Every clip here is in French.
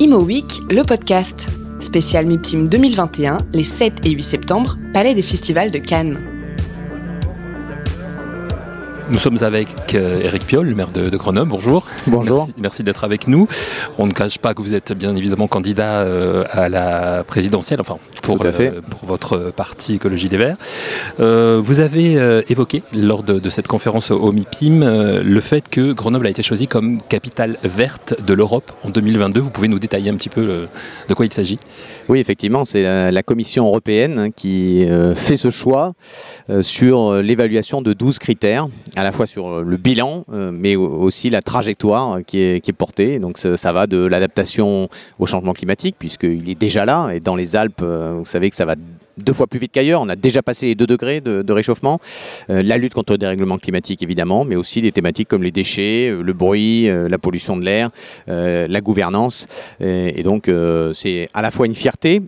Imo Week, le podcast. Spécial MIPIM 2021, les 7 et 8 septembre, Palais des Festivals de Cannes. Nous sommes avec Eric euh, Piolle, le maire de, Grenoble. Bonjour. Bonjour. Merci, d'être avec nous. On ne cache pas que vous êtes bien évidemment candidat euh, à la présidentielle, enfin pour, pour votre parti Écologie des Verts. Euh, vous avez évoqué lors de, cette conférence au MIPIM le fait que Grenoble a été choisi comme capitale verte de l'Europe en 2022. Vous pouvez nous détailler un petit peu de quoi il s'agit? Oui, effectivement, c'est la, Commission européenne hein, qui fait ce choix sur l'évaluation de 12 critères à la fois sur le bilan, euh, mais aussi la trajectoire qui est, portée. Donc ça, va de l'adaptation au changement climatique, puisqu'il est déjà là, et dans les Alpes, euh, vous savez que ça va deux fois plus vite qu'ailleurs. On a déjà passé les 2 degrés de, réchauffement. Euh, la lutte contre le dérèglement climatique, évidemment, mais aussi des thématiques comme les déchets, le bruit, la pollution de l'air, la gouvernance. Et, donc, c'est à la fois une fierté,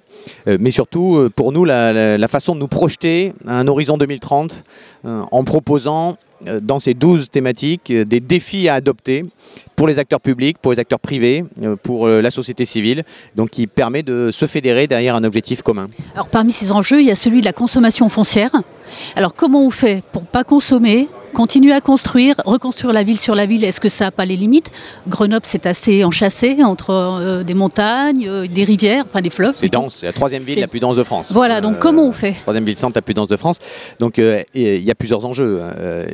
mais surtout, pour nous, la, la, façon de nous projeter à un horizon 2030 en proposant euh, dans ces 12 thématiques euh, des défis à adopter pour les acteurs publics, pour les acteurs privés, euh, pour la société civile, donc qui permet de se fédérer derrière un objectif commun. Alors parmi ces enjeux, il y a celui de la consommation foncière. Alors comment on fait pour pas consommer continuer à construire, reconstruire la ville sur la ville, est-ce que ça n'a pas les limites? Grenoble, c'est assez enchâssé entre euh, des montagnes, euh, des rivières, enfin des fleuves. C'est dense, c'est la troisième ville la plus dense de France. Voilà, donc comment on fait? Troisième ville centre la plus dense de France. Donc il y a plusieurs enjeux.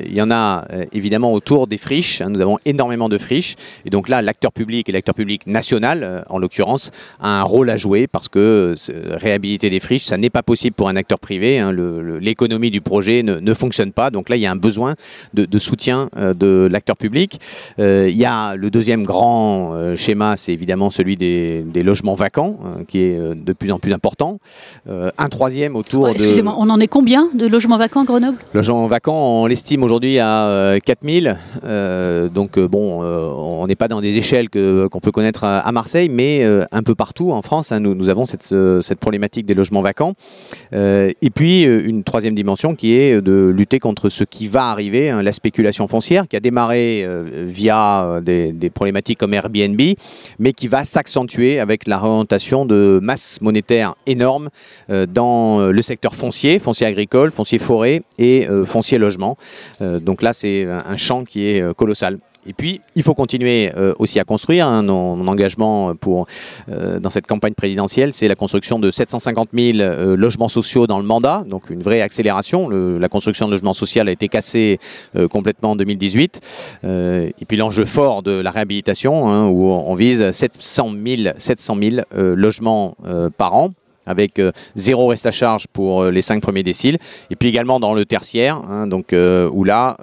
Il y en a évidemment autour des friches. Hein. nous avons énormément de friches. Et donc là, l'acteur public et l'acteur public national, en l'occurrence, a un rôle à jouer parce que réhabiliter des friches, ça n'est pas possible pour un acteur privé. Hein. L'économie du projet ne, ne fonctionne pas. Donc là, il y a un besoin de, soutien euh, de l'acteur public. Euh, il y a le deuxième grand euh, schéma, c'est évidemment celui des, logements vacants, qui est de plus en plus important. un troisième autour de... Excusez-moi, on en est combien de logements vacants à Grenoble? Logements vacants, on l'estime aujourd'hui à 4000. donc bon, on n'est pas dans des échelles qu'on peut connaître à, Marseille, mais un peu partout en France, hein, nous, nous, avons cette, cette, problématique des logements vacants. et puis une troisième dimension qui est de lutter contre ce qui va arriver Hein, la spéculation foncière qui a démarré euh, via euh, des, problématiques comme Airbnb, mais qui va s'accentuer avec la réorientation de masse monétaire énorme euh, dans le secteur foncier, foncier agricole, foncier forêt et foncier logement. donc là, c'est un champ qui est colossal. Et puis, il faut continuer euh, aussi à construire. Hein, mon, engagement pour, euh, dans cette campagne présidentielle, c'est la construction de 750 000 euh, logements sociaux dans le mandat, donc une vraie accélération. la construction de logements sociaux a été cassée complètement en 2018. et puis l'enjeu fort de la réhabilitation, hein, où on vise 700 000, 700 000 logements par an avec euh, zéro reste à charge pour euh, les cinq premiers déciles. Et puis également dans le tertiaire, hein, donc, euh, où là,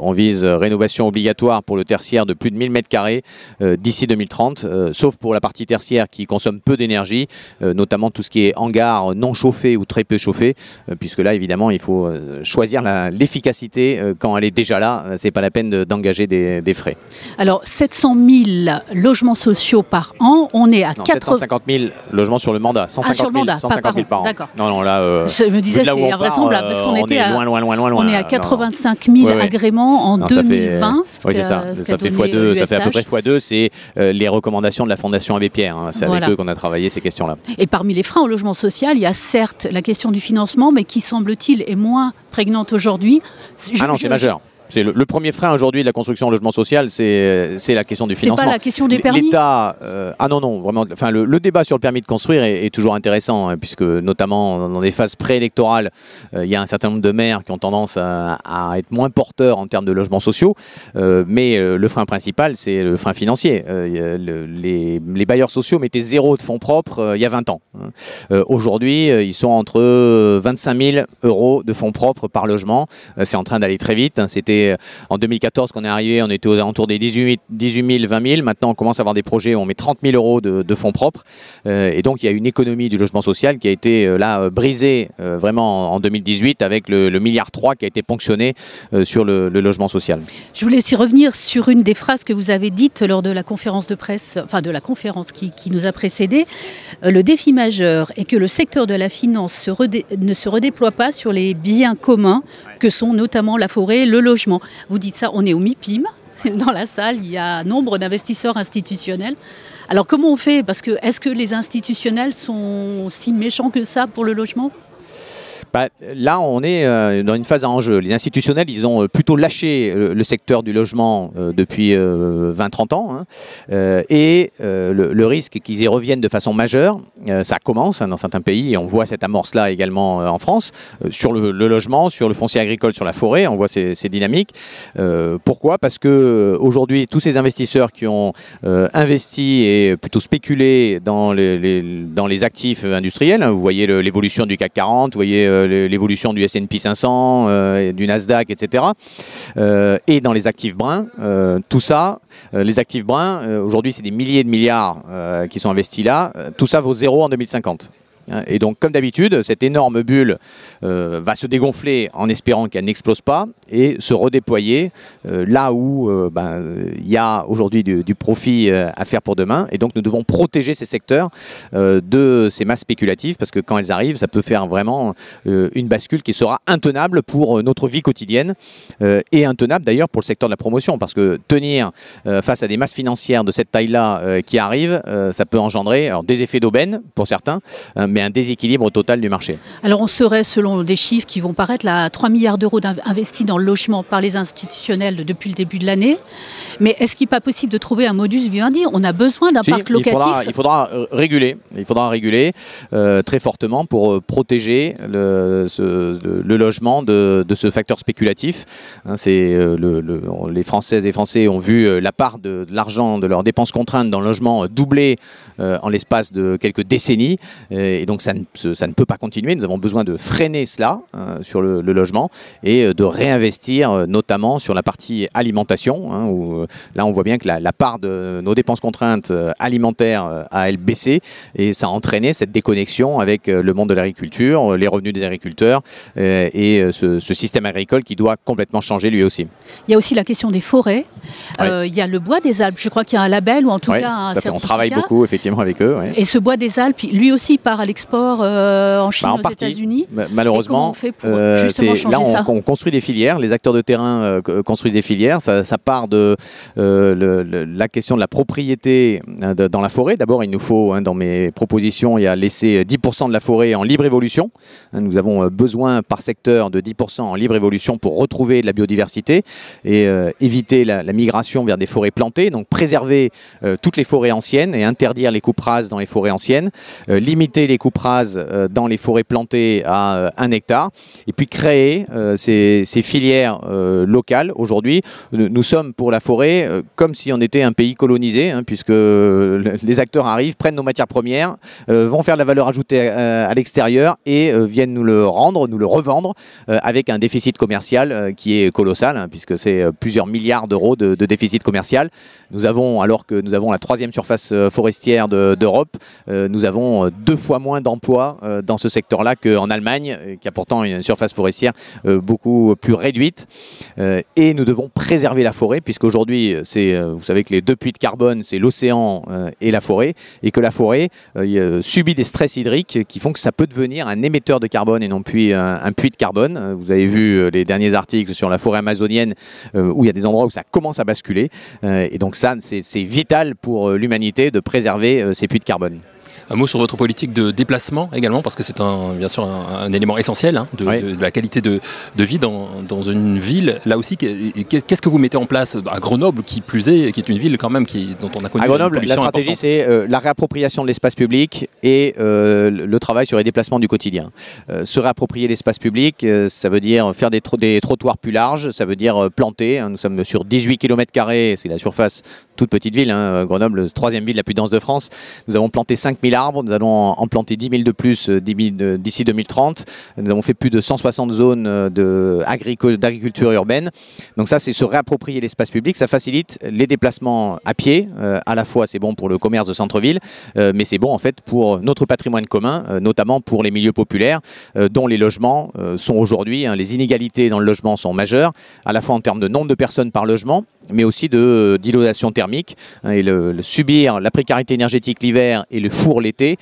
on vise rénovation obligatoire pour le tertiaire de plus de 1000 m2 d'ici 2030, sauf pour la partie tertiaire qui consomme peu d'énergie, notamment tout ce qui est hangar non chauffé ou très peu chauffé, puisque là, évidemment, il faut choisir l'efficacité quand elle est déjà là. C'est pas la peine d'engager des, des, frais. Alors, 700 000 logements sociaux par an, on est à non, 750 000 logements sur le mandat. 150 le mandat, 150 000 par an. D'accord. Non, non, là. Euh, je me disais, c'est invraisemblable parce qu'on euh, était à, loin, loin, loin, loin, loin. On est à 85 000 agréments en 2020. oui, c'est ça. Ça fait fois deux. Ça fait à peu près fois deux. C'est euh, les recommandations de la Fondation Abbé Pierre. Hein. C'est avec eux qu'on a travaillé ces questions-là. Et parmi les freins au logement social, il y a certes la question du financement, mais qui semble-t-il est moins prégnante aujourd'hui. Ah non, c'est majeur. C'est le, premier frein aujourd'hui de la construction de logement social, c'est la question du financement. C'est pas la question des permis. L'État, euh, ah non non, vraiment. Enfin, le, débat sur le permis de construire est, toujours intéressant, hein, puisque notamment dans des phases préélectorales, euh, il y a un certain nombre de maires qui ont tendance à, être moins porteurs en termes de logements sociaux. Euh, mais le frein principal, c'est le frein financier. les, bailleurs sociaux mettaient zéro de fonds propres il y a 20 ans. Hein. aujourd'hui, ils sont entre 25 000 euros de fonds propres par logement. c'est en train d'aller très vite. Hein. C'était euh, en 2014 qu'on est arrivé, on était aux alentours des 18, 18 000, 20 000. Maintenant, on commence à avoir des projets où on met 30 000 euros de, fonds propres. Euh, et donc, il y a une économie du logement social qui a été euh, là brisée vraiment en 2018 avec le, milliard 3 qui a été ponctionné sur le, logement social. Je voulais aussi revenir sur une des phrases que vous avez dites lors de la conférence de presse, enfin de la conférence qui, nous a précédé. Le défi majeur est que le secteur de la finance ne se redéploie pas sur les biens communs que sont notamment la forêt, le logement. Vous dites ça, on est au MIPIM. Dans la salle, il y a nombre d'investisseurs institutionnels. Alors comment on fait? Parce que est-ce que les institutionnels sont si méchants que ça pour le logement? Bah, là, on est euh, dans une phase à enjeu. Les institutionnels, ils ont euh, plutôt lâché euh, le secteur du logement depuis 20-30 ans. Hein. et le, risque qu'ils y reviennent de façon majeure, ça commence hein, dans certains pays, on voit cette amorce-là également en France, sur le, logement, sur le foncier agricole, sur la forêt, on voit ces, dynamiques. pourquoi? Parce que aujourd'hui, tous ces investisseurs qui ont investi et plutôt spéculé dans les, actifs industriels, hein, vous voyez l'évolution du CAC 40, vous voyez l'évolution du S&P 500, euh, du Nasdaq, etc. Euh, et dans les actifs bruns, tout ça, les actifs bruns, aujourd'hui c'est des milliers de milliards qui sont investis là, tout ça vaut zéro en 2050. Hein, et donc, comme d'habitude, cette énorme bulle euh, va se dégonfler en espérant qu'elle n'explose pas et se redéployer euh, là où euh, ben, il y a aujourd'hui du, profit à faire pour demain. Et donc, nous devons protéger ces secteurs de ces masses spéculatives parce que quand elles arrivent, ça peut faire vraiment une bascule qui sera intenable pour notre vie quotidienne et intenable d'ailleurs pour le secteur de la promotion parce que tenir face à des masses financières de cette taille-là qui arrivent, ça peut engendrer des effets d'aubaine pour certains, mais un déséquilibre total du marché. Alors on serait, selon des chiffres qui vont paraître, là, 3 milliards d'euros investis dans le logement par les institutionnels depuis le début de l'année. Mais est-ce qu'il n'est pas possible de trouver un modus vivendi? On a besoin d'un parc locatif. Il faudra, euh, réguler, il faudra réguler euh, très fortement pour euh, protéger le, logement de, ce facteur spéculatif. Hein, c'est le, les Françaises et Français ont vu la part de, l'argent de leurs dépenses contraintes dans le logement doubler en l'espace de quelques décennies. Et donc ça ne, ça ne, peut pas continuer. Nous avons besoin de freiner cela euh, sur le, logement et euh, de réinvestir euh, notamment sur la partie alimentation, hein, où là on voit bien que la, part de nos dépenses contraintes alimentaires a elle baissé et ça a entraîné cette déconnexion avec le monde de l'agriculture, les revenus des agriculteurs et ce, système agricole qui doit complètement changer lui aussi. Il y a aussi la question des forêts. il y a le bois des Alpes. Je crois qu'il y a un label ou en tout cas un certificat. On travaille beaucoup effectivement avec eux. Et ce bois des Alpes, lui aussi part à export euh, en Chine, bah, aux États-Unis Malheureusement, on fait pour euh, justement changer là, on, construit des filières. Les acteurs de terrain euh, construisent des filières. Ça, part de la question de la propriété dans la forêt. D'abord, il nous faut, hein, dans mes propositions, il y a laissé 10% de la forêt en libre évolution. Hein, nous avons besoin par secteur de 10% en libre évolution pour retrouver de la biodiversité et éviter la, la, migration vers des forêts plantées. Donc préserver toutes les forêts anciennes et interdire les coupes rases dans les forêts anciennes. limiter les rases euh, dans les forêts plantées à 1 euh, hectare, et puis créer euh, ces, filières locales. Aujourd'hui, nous sommes pour la forêt comme si on était un pays colonisé, hein, puisque les acteurs arrivent, prennent nos matières premières, vont faire de la valeur ajoutée à, l'extérieur et viennent nous le rendre, nous le revendre avec un déficit commercial qui est colossal, hein, puisque c'est plusieurs milliards d'euros de, déficit commercial. Nous avons, alors que nous avons la troisième surface forestière d'Europe, nous avons deux fois moins d'emplois euh, dans ce secteur-là qu'en Allemagne, euh, qui a pourtant une surface forestière euh, beaucoup plus réduite. et nous devons préserver la forêt, puisqu'aujourd'hui, vous savez que les deux puits de carbone, c'est l'océan et la forêt, et que la forêt subit des stress hydriques qui font que ça peut devenir un émetteur de carbone et non plus un, puits de carbone. Vous avez vu les derniers articles sur la forêt amazonienne où il y a des endroits où ça commence à basculer. et donc ça, c'est vital pour l'humanité de préserver ces puits de carbone. Un mot sur votre politique de déplacement également, parce que c'est un, bien sûr un, élément essentiel hein, de, la qualité de, vie dans, une ville. Là aussi, qu'est-ce que vous mettez en place à Grenoble, qui plus est, qui est une ville quand même qui, dont on a connu À Grenoble, la stratégie, c'est euh, la réappropriation de l'espace public et euh, le travail sur les déplacements du quotidien. Euh, se réapproprier l'espace public, ça veut dire faire des, des, trottoirs plus larges, ça veut dire planter. Hein. nous sommes sur 18 km, c'est la surface toute petite ville, hein, Grenoble, troisième ville la plus dense de France. Nous avons planté 5000 arbres, nous allons en planter 10 000 de plus euh, euh, d'ici 2030. Nous avons fait plus de 160 zones euh, d'agriculture urbaine. Donc ça, c'est se réapproprier l'espace public. Ça facilite les déplacements à pied. à la fois, c'est bon pour le commerce de centre-ville, mais c'est bon en fait pour notre patrimoine commun, notamment pour les milieux populaires, dont les logements sont aujourd'hui, hein, les inégalités dans le logement sont majeures, à la fois en termes de nombre de personnes par logement mais aussi de d'isolation thermique. Hein, et le, subir la précarité énergétique l'hiver et le four l'été,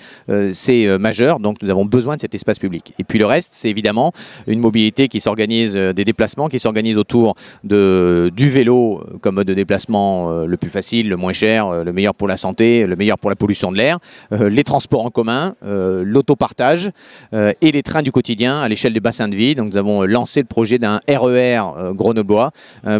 c'est majeur. Donc nous avons besoin de cet espace public. Et puis le reste, c'est évidemment une mobilité qui s'organise, des déplacements qui s'organisent autour de, du vélo comme mode de déplacement le plus facile, le moins cher, le meilleur pour la santé, le meilleur pour la pollution de l'air, les transports en commun, l'autopartage et les trains du quotidien à l'échelle du bassin de vie. Donc nous avons lancé le projet d'un RER e grenoblois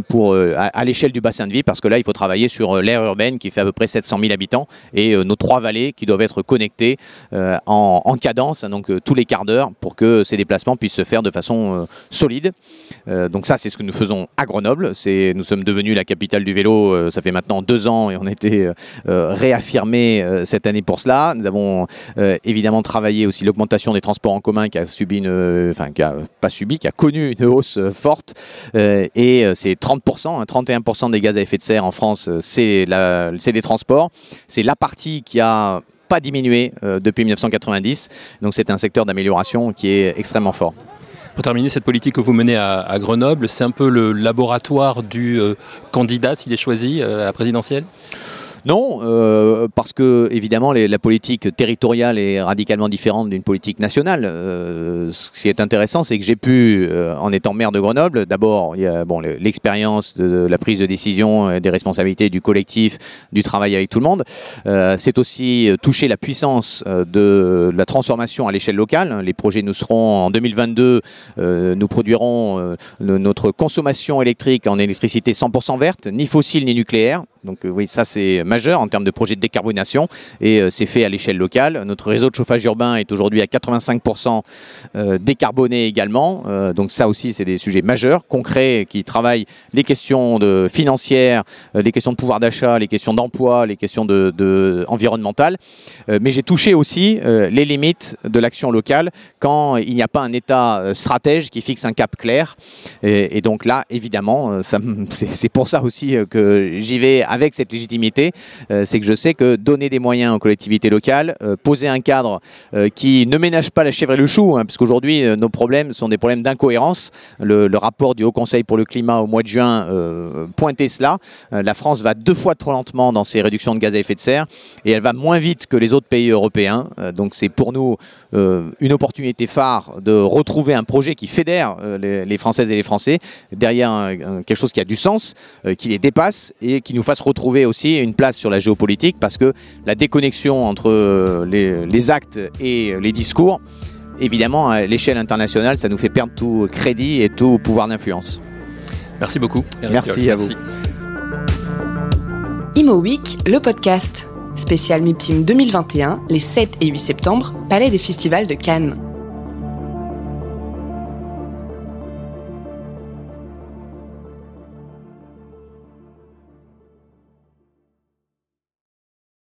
pour, à, l'échelle du bassin de vie parce que là il faut travailler sur l'aire urbaine qui fait à peu près 700 000 habitants et nos trois vallées qui doivent être connectées en, en, cadence, donc tous les quarts d'heure pour que ces déplacements puissent se faire de façon solide. donc ça c'est ce que nous faisons à Grenoble. Nous sommes devenus la capitale du vélo, ça fait maintenant deux ans et on a été réaffirmé cette année pour cela. Nous avons évidemment travaillé aussi l'augmentation des transports en commun qui a subi une, enfin qui a pas subi, qui a connu une hausse forte et c'est 30%, 31% des gaz à effet de serre en France, c'est les transports. C'est la partie qui a pas diminué depuis 1990. Donc c'est un secteur d'amélioration qui est extrêmement fort. Pour terminer, cette politique que vous menez à, Grenoble, c'est un peu le laboratoire du candidat s'il est choisi à la présidentielle? Non, euh, parce que évidemment la politique territoriale est radicalement différente d'une politique nationale. Euh, ce qui est intéressant, c'est que j'ai pu, euh, en étant maire de Grenoble, d'abord il y a bon, l'expérience de, la prise de décision, des responsabilités du collectif, du travail avec tout le monde. c'est aussi toucher la puissance de la transformation à l'échelle locale. Les projets nous seront en 2022, nous produirons notre consommation électrique en électricité 100% verte, ni fossile ni nucléaire. Donc oui, ça c'est en termes de projet de décarbonation et euh, c'est fait à l'échelle locale. Notre réseau de chauffage urbain est aujourd'hui à 85% euh, décarboné également. Euh, donc ça aussi, c'est des sujets majeurs, concrets, qui travaillent les questions de financières, les questions de pouvoir d'achat, les questions d'emploi, les questions de, environnementales. mais j'ai touché aussi les limites de l'action locale quand il n'y a pas un État stratège qui fixe un cap clair. Et, et donc là, évidemment, c'est pour ça aussi que j'y vais avec cette légitimité euh, c'est que je sais que donner des moyens aux collectivités locales, euh, poser un cadre euh, qui ne ménage pas la chèvre et le chou, hein, parce qu'aujourd'hui nos problèmes sont des problèmes d'incohérence. Le, rapport du Haut Conseil pour le climat au mois de juin pointait cela. la France va deux fois trop lentement dans ses réductions de gaz à effet de serre et elle va moins vite que les autres pays européens. donc c'est pour nous une opportunité phare de retrouver un projet qui fédère les, Françaises et les Français derrière quelque chose qui a du sens, qui les dépasse et qui nous fasse retrouver aussi une place sur la géopolitique parce que la déconnexion entre euh, les, actes et les discours, évidemment, à l'échelle internationale, ça nous fait perdre tout crédit et tout pouvoir d'influence. Merci beaucoup. Merci à vous. Imo Week, le podcast. Spécial MIPIM 2021, les 7 et 8 septembre, Palais des Festivals de Cannes.